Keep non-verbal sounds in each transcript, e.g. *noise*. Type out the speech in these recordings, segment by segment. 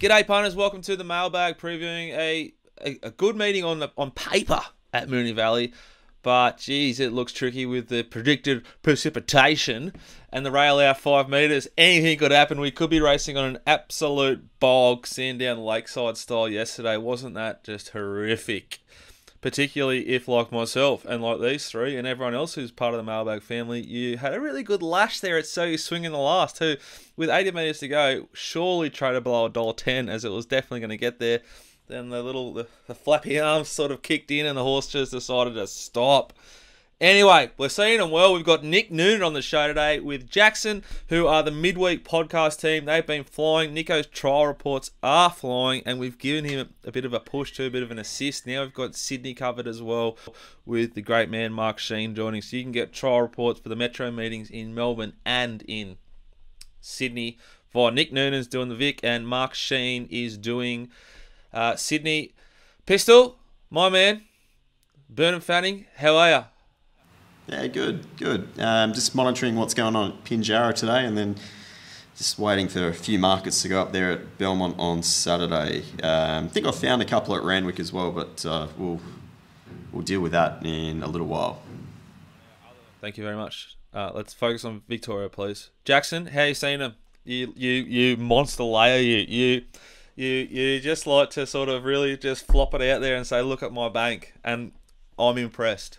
G'day, punters. Welcome to the mailbag previewing a, a, a good meeting on the, on paper at Moonee Valley. But geez, it looks tricky with the predicted precipitation and the rail out five metres. Anything could happen. We could be racing on an absolute bog, Sandown Lakeside style yesterday. Wasn't that just horrific? Particularly if, like myself and like these three and everyone else who's part of the mailbag family, you had a really good lash there at So You Swing in the last, who, with 80 metres to go, surely traded below $1.10 as it was definitely going to get there. Then the little the, the flappy *laughs* arms sort of kicked in, and the horse just decided to stop. Anyway, we're seeing them well. We've got Nick Noonan on the show today with Jackson, who are the midweek podcast team. They've been flying. Nico's trial reports are flying, and we've given him a bit of a push to a bit of an assist. Now we've got Sydney covered as well with the great man Mark Sheen joining. So you can get trial reports for the Metro meetings in Melbourne and in Sydney. For Nick Noonan's doing the Vic, and Mark Sheen is doing uh, Sydney. Pistol, my man, Burnham Fanning, how are you? Yeah, good, good. Um, just monitoring what's going on at Pinjarra today, and then just waiting for a few markets to go up there at Belmont on Saturday. Um, I think I found a couple at Randwick as well, but uh, we'll we'll deal with that in a little while. Thank you very much. Uh, let's focus on Victoria, please. Jackson, how you seeing them? You you you monster layer, you you you you just like to sort of really just flop it out there and say, look at my bank, and I'm impressed.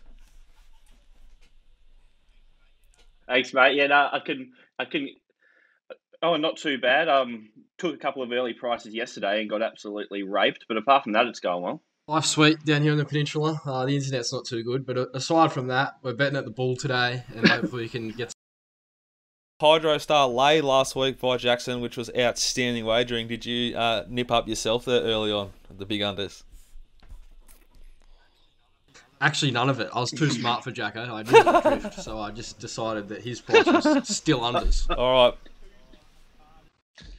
Thanks, mate. Yeah, no, I can, I can. Oh, not too bad. Um, took a couple of early prices yesterday and got absolutely raped. But apart from that, it's going well. Life's sweet down here on the peninsula. Uh, the internet's not too good, but aside from that, we're betting at the bull today, and hopefully we can get. *laughs* Hydro Star lay last week by Jackson, which was outstanding wagering. Did you uh, nip up yourself there early on the big unders? Actually, none of it. I was too smart for Jacko. I didn't drift, *laughs* so I just decided that his price was still unders. All right.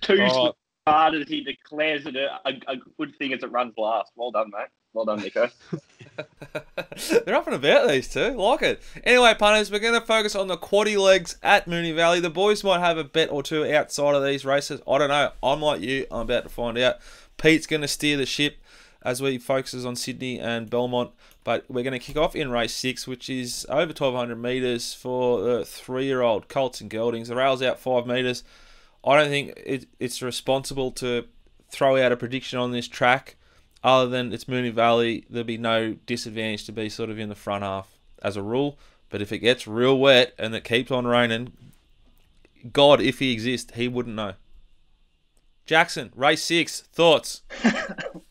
Too All smart as he declares it a, a, a, good thing as it runs last. Well done, mate. Well done, Nico. *laughs* They're up and about these two. Like it. Anyway, punters, we're going to focus on the quaddy legs at Moonee Valley. The boys might have a bet or two outside of these races. I don't know. I'm like you. I'm about to find out. Pete's going to steer the ship as we focuses on Sydney and Belmont. But we're going to kick off in race six, which is over 1200 metres for the three year old Colts and Geldings. The rail's out five metres. I don't think it, it's responsible to throw out a prediction on this track other than it's Moonee Valley. There'll be no disadvantage to be sort of in the front half as a rule. But if it gets real wet and it keeps on raining, God, if he exists, he wouldn't know. Jackson, race six, thoughts? *laughs*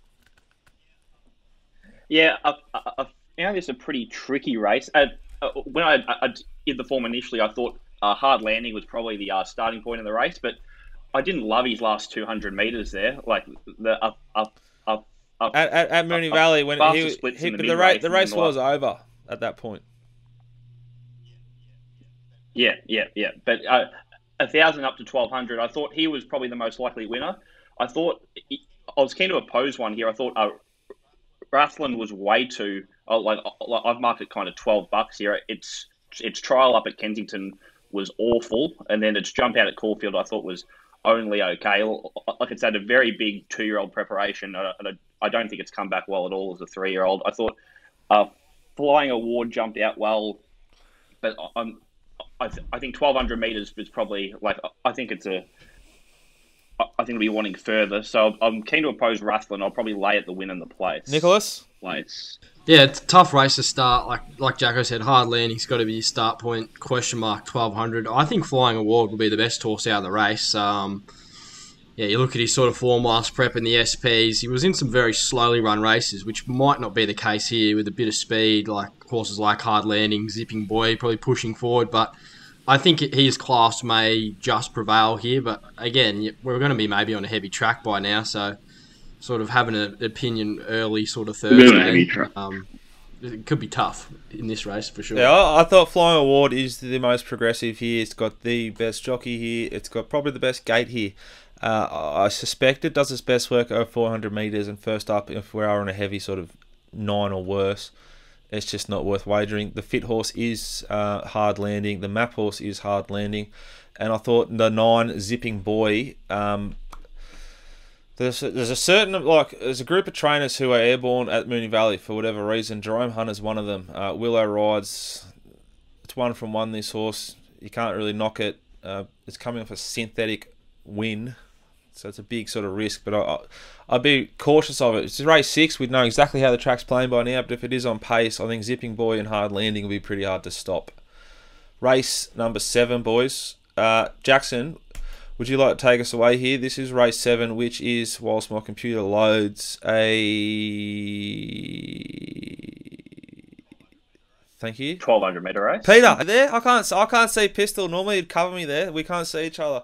Yeah, I, I, I found this a pretty tricky race. uh, when I, I, did the form initially, I thought uh, hard landing was probably the uh, starting point of the race, but I didn't love his last 200 meters there. Like the up, up, up, up at, at, at Moonee up, Valley when he, he the, the, race, the race was over at that point. Yeah, yeah, yeah. But uh, a thousand up to 1200, I thought he was probably the most likely winner. I thought I was keen to oppose one here. I thought uh, Rathlin was way too oh, like, like I've marked it kind of twelve bucks here. It's its trial up at Kensington was awful, and then its jump out at Caulfield I thought was only okay. Like it's had a very big two year old preparation, and I don't think it's come back well at all as a three year old. I thought uh, Flying Award jumped out well, but I'm I, th- I think twelve hundred meters is probably like I think it's a I think we'll be wanting further. So I'm keen to oppose Rathlin. I'll probably lay at the win in the place. Nicholas? Place. Yeah, it's a tough race to start. Like like Jacko said, hard landing's got to be your start point. Question mark twelve hundred. I think Flying Award will be the best horse out of the race. Um, yeah, you look at his sort of form last prep in the SPs. He was in some very slowly run races, which might not be the case here with a bit of speed, like horses like Hard Landing, Zipping Boy, probably pushing forward. But I think his class may just prevail here, but again, we're going to be maybe on a heavy track by now, so sort of having an opinion early, sort of Thursday, um, it could be tough in this race for sure. Yeah, I, thought Flying Award is the most progressive here. It's got the best jockey here. It's got probably the best gate here. Uh, I suspect it does its best work over 400 meters and first up if we are on a heavy sort of nine or worse it's just not worth wagering. The fit horse is uh, hard landing. The map horse is hard landing, and I thought the nine zipping boy. Um, There's a, there's a certain like there's a group of trainers who are airborne at Moonee Valley for whatever reason. Jerome Hunter's one of them. Uh, Willow rides. It's one from one. This horse you can't really knock it. Uh, it's coming off a synthetic win, so it's a big sort of risk. But I, I, I'd be cautious of it. It's race six. We'd know exactly how the track's playing by now. But if it is on pace, I think Zipping Boy and Hard Landing will be pretty hard to stop. Race number seven, boys. Uh, Jackson, would you like to take us away here? This is race seven, which is, whilst my computer loads, a. Thank you. 1200 meter race. Peter, there? I can't. I can't see pistol. Normally, it'd cover me there. We can't see each other.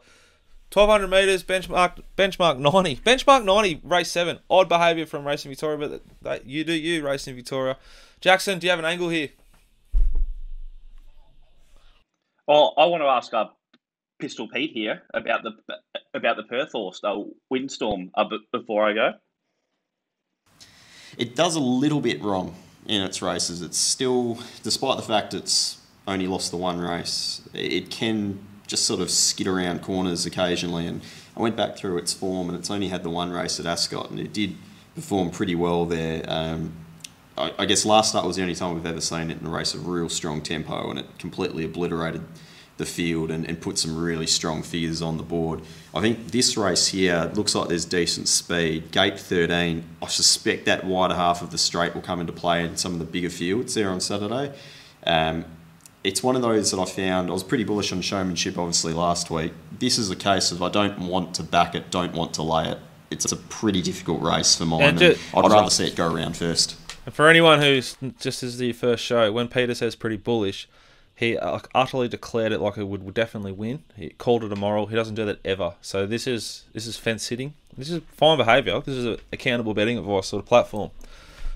1200 meters, benchmark benchmark 90. Benchmark 90, race 7. Odd behaviour from Racing Victoria, but that, you do you, Racing Victoria. Jackson, do you have an angle here? Well, I want to ask uh, Pistol Pete here about the about the Perth horse, the Windstorm, uh, before I go. It does a little bit wrong in its races. It's still, despite the fact it's only lost the one race, it can just sort of skid around corners occasionally. And I went back through its form, and it's only had the one race at Ascot, and it did perform pretty well there. Um, I, I guess last start was the only time we've ever seen it in a race of real strong tempo, and it completely obliterated the field and, and put some really strong figures on the board. I think this race here looks like there's decent speed. Gate 13, I suspect that wider half of the straight will come into play in some of the bigger fields there on Saturday. Um, it's one of those that I found, I was pretty bullish on showmanship obviously last week. This is a case of I don't want to back it, don't want to lay it. It's a pretty difficult race for mine. And just, I'd rather see it go around first. And for anyone who's just as the first show, when Peter says pretty bullish, he uh, utterly declared it like it would, would definitely win. He called it a moral. He doesn't do that ever. So this is this is fence sitting. This is fine behaviour. This is accountable betting advice sort of platform.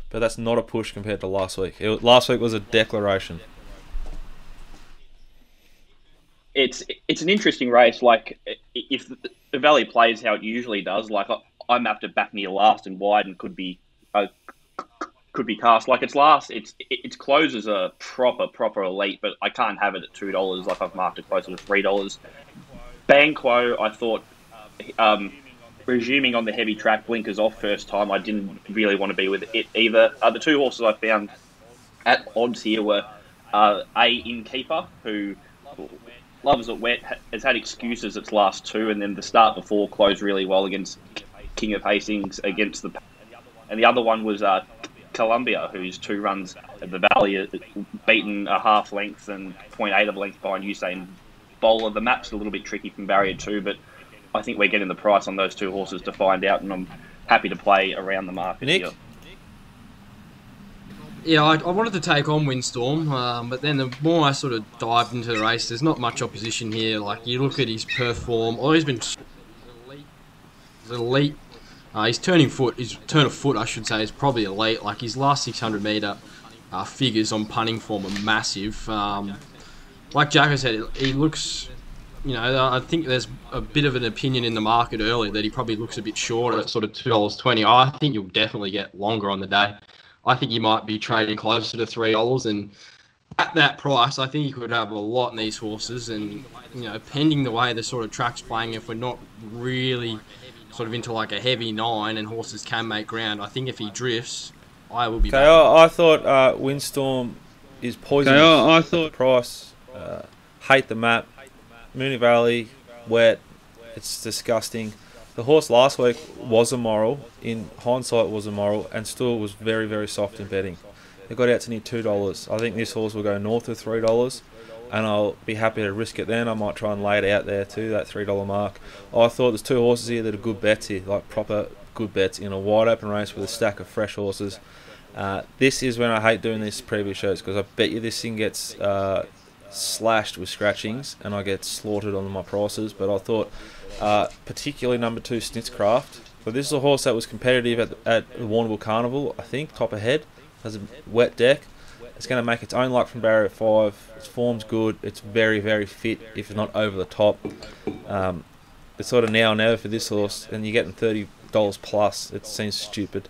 But that's not a push compared to last week. It, last week was a declaration. It's it's an interesting race. Like if the Valley plays how it usually does, like I, mapped it back near last and wide and could be uh, could be cast. Like its last, its its closes a proper proper elite, but I can't have it at two dollars. Like I've marked it closer to three dollars. Banquo, I thought, um, resuming on the heavy track, blinkers off first time. I didn't really want to be with it either. Uh, the two horses I found at odds here were uh, a Innkeeper, who loves it wet, has had excuses its last two, and then the start before closed really well against King of Hastings against the, and the other one was uh, Columbia, whose two runs at the Valley beaten a half length and 0.8 of length behind Usain Bowler. The map's a little bit tricky from barrier two, but I think we're getting the price on those two horses to find out, and I'm happy to play around the market Nick? here. Yeah, I, I, wanted to take on Windstorm, um, but then the more I sort of dived into the race, there's not much opposition here. Like you look at his perform, oh, he's been elite uh, his turning foot, his turn of foot, I should say, is probably elite. Like his last 600 meter uh, figures on punting form are massive. Um, like Jacko said, he looks. You know, I think there's a bit of an opinion in the market earlier that he probably looks a bit short at sort of two dollars twenty. I think you'll definitely get longer on the day. I think you might be trading closer to three dollars, and at that price, I think you could have a lot in these horses. And you know, pending the way the sort of track's playing, if we're not really sort of into like a heavy nine and horses can make ground. I think if he drifts, I will be. Okay, I, I, thought uh, Windstorm is poison. Okay, I, I thought price. Uh, hate the map. Moonee Valley, wet. It's disgusting. The horse last week was a moral. In hindsight, was a moral, and still was very, very soft in betting. It got out to near two dollars. I think this horse will go north of three dollars and I'll be happy to risk it then. I might try and lay it out there too, that $3 mark. I thought there's two horses here that are good bets here, like proper good bets in a wide open race with a stack of fresh horses. Uh, this is when I hate doing these previous shows because I bet you this thing gets uh, slashed with scratchings and I get slaughtered on my prices. But I thought, uh, particularly number two, Snitzcraft. But this is a horse that was competitive at, at the Warrnambool Carnival, I think, top ahead. Has a wet deck. It's going to make its own luck from barrier five. Its form's good. It's very, very fit, if not over the top. Um, it's sort of now or never for this horse, and you're getting thirty dollars plus. It seems stupid.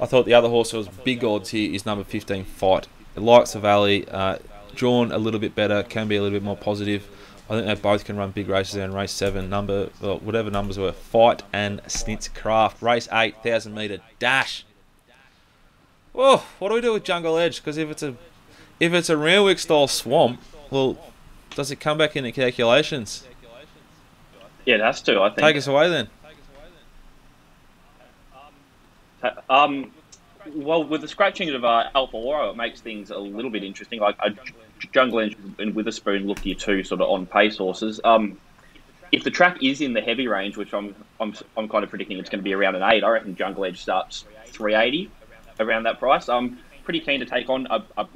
I thought the other horse that was big odds here is number 15, Fight. It likes the Valley, uh, drawn a little bit better, can be a little bit more positive. I think they both can run big races there in race seven, number well, whatever numbers were. Fight and Snitz Craft. Race eight, thousand meter dash. Oh, what do we do with Jungle Edge? Because if it's a if it's a Randwick style swamp, well, does it come back in the calculations? Yeah, it has to. I think. Take us away then. Um, well, with the scratching of uh, Alpha Oro, it makes things a little bit interesting. Like uh, Jungle Engine and Witherspoon look your two sort of on pace horses. Um, if the track is in the heavy range, which I'm I'm, I'm kind of predicting it's going to be around an eight, I reckon Jungle Edge starts 380 around that price. I'm pretty keen to take on a, a,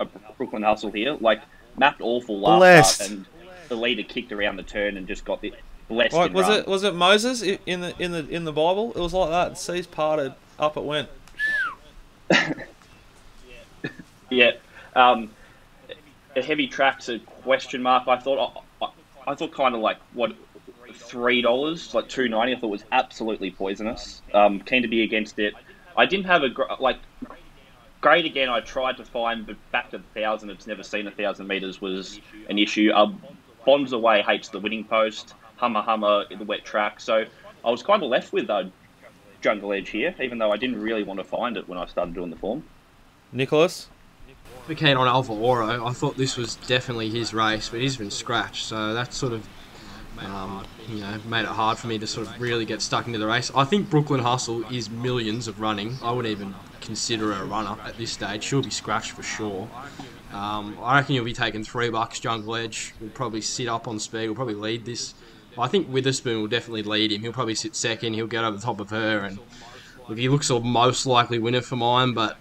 a Brooklyn Hustle here. Like mapped awful last Blessed. start, and the leader kicked around the turn and just got the blessed. Like, was run. it was it Moses in the in the in the Bible? It was like that. Seas parted, up it went. *laughs* Yeah. Um, a heavy track's a question mark. I thought I, I, thought kind of like what three dollars, like two ninety. I thought was absolutely poisonous. Um, keen to be against it. I didn't have a like great again. I tried to find, but back to the thousand. It's never seen a thousand meters was an issue. Um, Bonds away hates the winning post. Hummer Hummer the wet track. So I was kind of left with uh, Jungle Edge here, even though I didn't really want to find it when I started doing the form. Nicholas, Be keen on Alpha Oro. I thought this was definitely his race, but he's been scratched, so that sort of um, you know made it hard for me to sort of really get stuck into the race. I think Brooklyn Hustle is millions of running. I wouldn't even consider her a runner at this stage. She'll be scratched for sure. Um, I reckon you'll be taking three bucks. Jungle Edge will probably sit up on speed. Will probably lead this. I think Witherspoon will definitely lead him. He'll probably sit second. He'll get over the top of her, and look, he looks the most likely winner for mine. But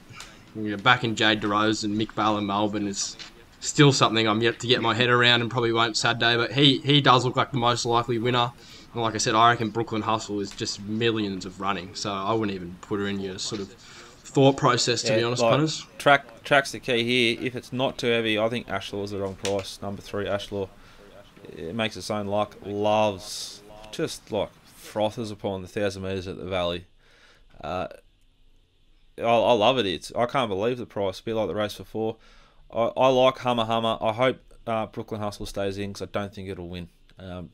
you know, back in Jade DeRose and Mick Bale in Melbourne is still something I'm yet to get my head around and probably won't Saturday. But he, he does look like the most likely winner. And like I said, I reckon Brooklyn Hustle is just millions of running. So I wouldn't even put her in your sort of thought process, to be honest, like, punters. Track track's the key here. If it's not too heavy, I think Ashlaw is the wrong price. Number three, Ashlaw. It makes its own luck. Loves just like frothers upon the thousand meters at the valley. Uh, I, I love it. It's I can't believe the price. Bit like the race before. I, I like Hummer Hummer. I hope uh, Brooklyn Hustle stays in because I don't think it'll win. Um,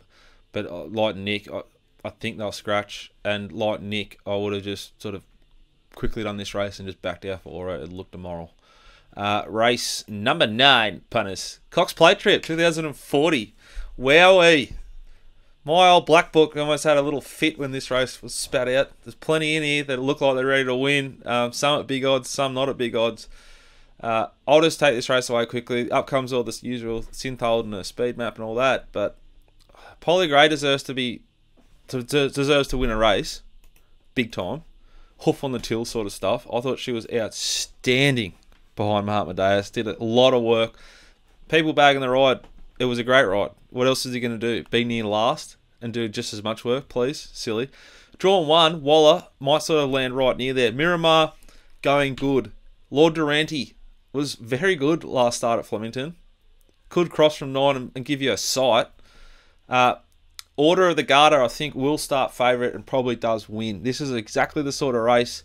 but uh, like Nick, I, I think they'll scratch. And like Nick, I would have just sort of quickly done this race and just backed out for Aura. It looked immoral. Uh, race number nine, punters. Cox Plate Trip 2040. Wowee. My old black book almost had a little fit when this race was spat out. There's plenty in here that look like they're ready to win. Um, some at big odds, some not at big odds. Uh, I'll just take this race away quickly. Up comes all this usual Synthhold and a speed map and all that. But Polly Gray deserves to be to, to- deserves to win a race, big time. Hoof on the till sort of stuff. I thought she was outstanding behind Mahatma Deus. Did a lot of work. People bagging the ride. It was a great ride. What else is he going to do? Be near last and do just as much work, please? Silly. Drawn one, Waller might sort of land right near there. Miramar going good. Lord Durante was very good last start at Flemington. Could cross from nine and, give you a sight. Uh, Order of the Garter, I think, will start favourite and probably does win. This is exactly the sort of race.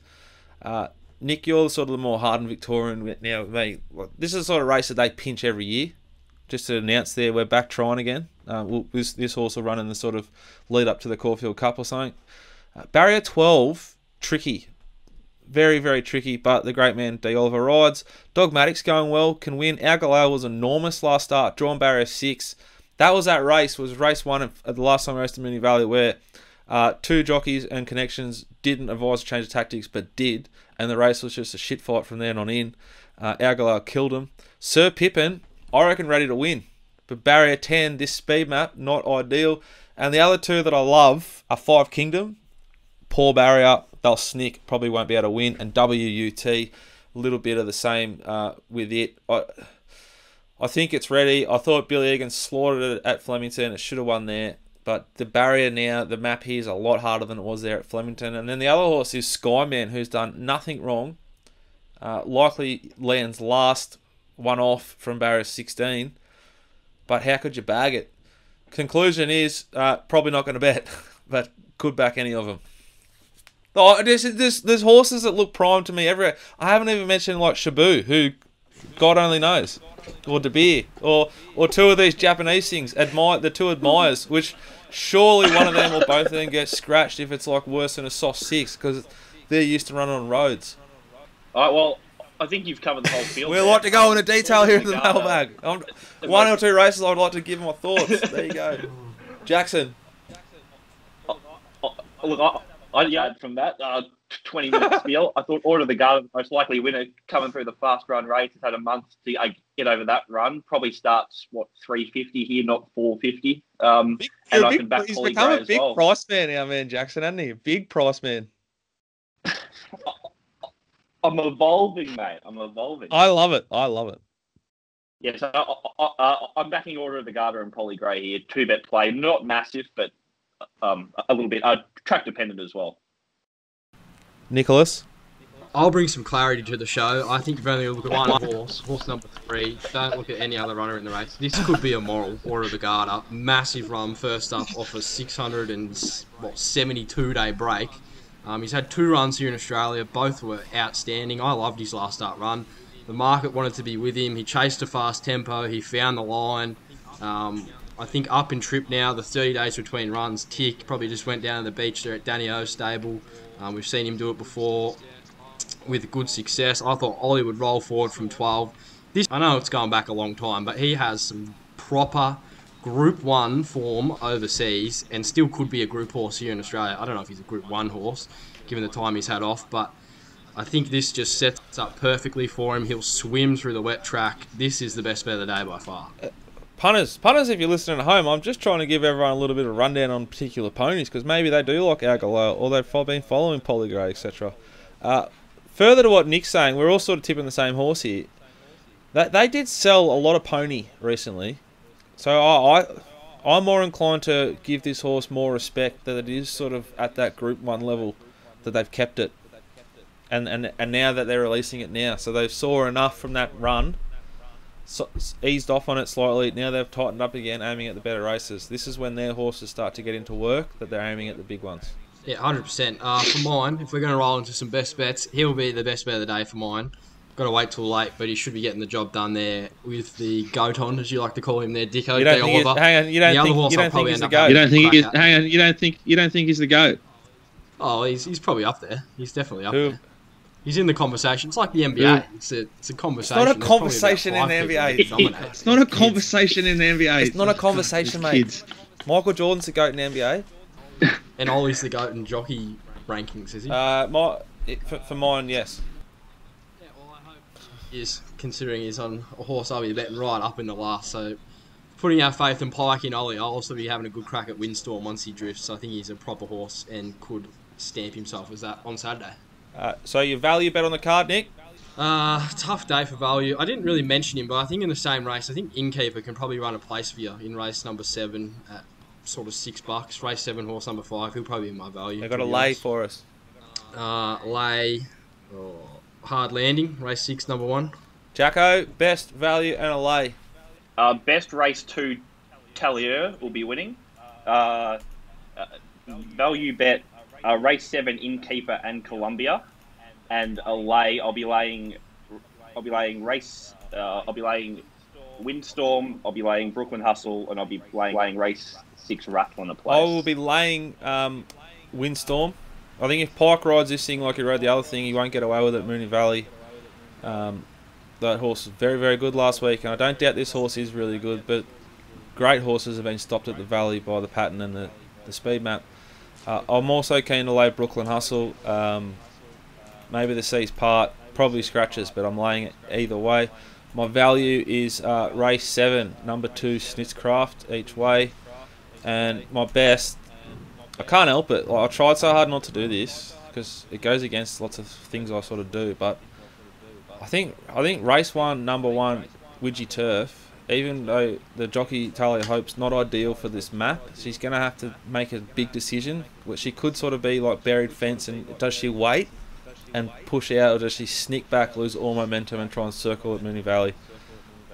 Uh, Nick, you're sort of the more hardened Victorian now. Mate, this is the sort of race that they pinch every year. Just to announce there, we're back trying again. Uh, we'll, this, this horse will run in the sort of lead up to the Caulfield Cup or something. Uh, barrier 12, tricky. Very, very tricky, but the great man D. Oliver rides. Dogmatic's going well, can win. Our was enormous last start, drawn barrier 6 that was that race was race one of, of the last time I raced in Moonee Valley where uh, two jockeys and connections didn't advise to change of tactics but did and the race was just a shit fight from then on in uh, killed him Sir Pippin I reckon ready to win but barrier 10 this speed map not ideal and the other two that I love are Five Kingdom poor barrier they'll snick probably won't be able to win and WUT a little bit of the same uh, with it I, I think it's ready. I thought Billy Egan slaughtered it at Flemington. It should have won there. But the barrier now, the map here is a lot harder than it was there at Flemington. And then the other horse is Skyman, who's done nothing wrong. Uh, likely lands last one off from barrier 16. But how could you bag it? Conclusion is uh, probably not going to bet, *laughs* but could back any of them. Oh, there's, there's, there's horses that look prime to me everywhere. I haven't even mentioned like Shabu, who God only knows. Or De Beer. Or or two of these Japanese things. Admire the two admires, which surely one of them or both of them get scratched if it's like worse than a soft six because they're used to running on roads. All right, well, I think you've covered the whole field. We'd there. like to go into detail here in the mailbag. One or two races I'd like to give my thoughts. There you go. *laughs* Jackson. Oh, Look, I, I yeah, from that uh, 20 minute spiel, *laughs* I thought Order of the Garter, most likely winner, coming through the fast run race. It's had a month to uh, get over that run. Probably starts, what, 350 here, not 450. Um, and I can back he's become a big well. price man, our man Jackson, hasn't he? A big price man. I'm evolving, mate. I'm evolving. I love it. I love it. Yeah, so I, I, I, I'm backing Order of the Garter and Polly Gray here. Two bet play, not massive, but um, a little bit uh, track dependent as well. Nicholas. I'll bring some clarity to the show. I think you've only looked at one horse, horse number three. Don't look at any other runner in the race. This could be a moral order of the Garter. Massive run first up off a 672 day break. Um, he's had two runs here in Australia. Both were outstanding. I loved his last start run. The market wanted to be with him. He chased a fast tempo. He found the line. Um, I think up in trip now. The 30 days between runs tick. Probably just went down to the beach there at Danny O's stable. Um, we've seen him do it before with good success. I thought Ollie would roll forward from 12. This I know it's going back a long time, but he has some proper Group 1 form overseas and still could be a group horse here in Australia. I don't know if he's a Group 1 horse, given the time he's had off, but I think this just sets up perfectly for him. He'll swim through the wet track. This is the best bet of the day by far. Punters, punters, if you're listening at home, I'm just trying to give everyone a little bit of rundown on particular ponies because maybe they do like Agalo or they've been following Polly Gray, etc. Uh, further to what Nick's saying, we're all sort of tipping the same horse here. That they did sell a lot of pony recently, so I, I I'm more inclined to give this horse more respect that it is sort of at that Group One level that they've kept it, and and and now that they're releasing it now, so they've saw enough from that run so, eased off on it slightly. Now they've tightened up again, aiming at the better races. This is when their horses start to get into work that they're aiming at the big ones. Yeah, hundred percent. Uh, for mine, if we're going to roll into some best bets, he'll be the best bet of the day for mine. Got to wait till late, but he should be getting the job done there with the goat on, as you like to call him there, Dicko. You don't think? It, hang on, you The don't other think? You I'll don't think probably he's the end up goat? You don't think he is? Cracker. Hang on. You don't think you don't think he's the goat? Oh, he's, he's probably up there. He's definitely up Who? there. He's in the conversation. It's like the NBA. It's a, it's a conversation. not a There's conversation in the NBA. *laughs* It's not a Kids. conversation in the NBA. It's not a conversation, mate. Kids. Michael Jordan's the goat in the NBA. And Ollie's the goat in jockey rankings, is he? Uh, my it, for, for mine, yes. Is considering he's on a horse I'll be betting right up in the last. So putting our faith in Pike in Ollie, I'll also be having a good crack at Windstorm once he drifts. I think he's a proper horse and could stamp himself as that on Saturday. Uh, so your value bet on the card, Nick? Uh, tough day for value. I didn't really mention him, but I think in the same race, I think Innkeeper can probably run a place for you in race number seven at sort of six bucks. Race seven, horse number five, he'll probably be my value. They got a lay for us. Uh, lay, oh, hard landing, race six, number one. Jacko, best value and a lay. Uh, best race two, Talier will be winning. Uh, uh, value bet, uh, race seven, Innkeeper and Columbia, and a lay. I'll be laying. I'll be laying race. Uh, I'll be laying Windstorm. I'll be laying Brooklyn Hustle, and I'll be laying, laying race six, Rathlin a place. I will be laying um, Windstorm. I think if Pike rides this thing like he rode the other thing, he won't get away with it Moonee Valley. Um, that horse was very, very good last week, and I don't doubt this horse is really good, but great horses have been stopped at the Valley by the pattern and the, the speed map. Uh, I'm also keen to lay Brooklyn Hustle. Um, maybe the C's part, probably scratches, but I'm laying it either way. My value is uh, race seven, number two, Snitzcraft each way, and my best. I can't help it. Like, I tried so hard not to do this because it goes against lots of things I sort of do, but I think I think race one, number one, Widgie Turf. Even though the jockey Talia Hope's not ideal for this map, she's going to have to make a big decision. Which she could sort of be like buried fence, and does she wait and push out, or does she sneak back, lose all momentum, and try and circle at Moonee Valley?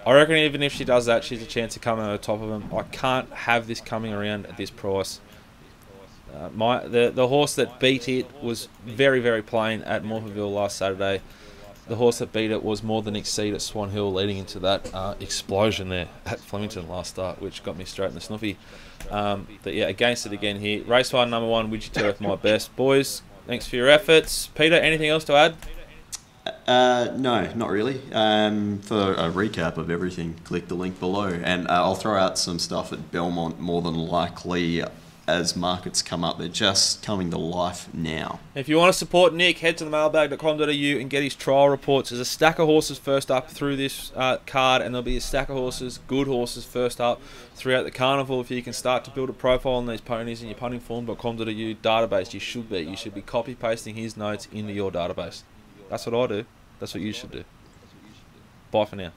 I reckon even if she does that, she's a chance of coming over top of them. I can't have this coming around at this price. Uh, my the the horse that beat it was very very plain at Morphettville last Saturday. the horse that beat it was more than exceed at Swan Hill, leading into that uh, explosion there *laughs* at Flemington last start, which got me straight in the snuffy. Um, but yeah, against it again here. Race one, number one, Widgie Turf, my best. Boys, thanks for your efforts. Peter, anything else to add? Uh, no, not really. Um, for a recap of everything, click the link below, and uh, I'll throw out some stuff at Belmont. More than likely, as markets come up, they're just coming to life now. If you want to support Nick, head to the mailbag.com.au and get his trial reports. There's a stack of horses first up through this uh, card, and there'll be a stack of horses, good horses, first up throughout the carnival. If you can start to build a profile on these ponies in your puntingform.com.au database, you should be. You should be copy pasting his notes into your database. That's what I do. That's what you should do. Bye for now.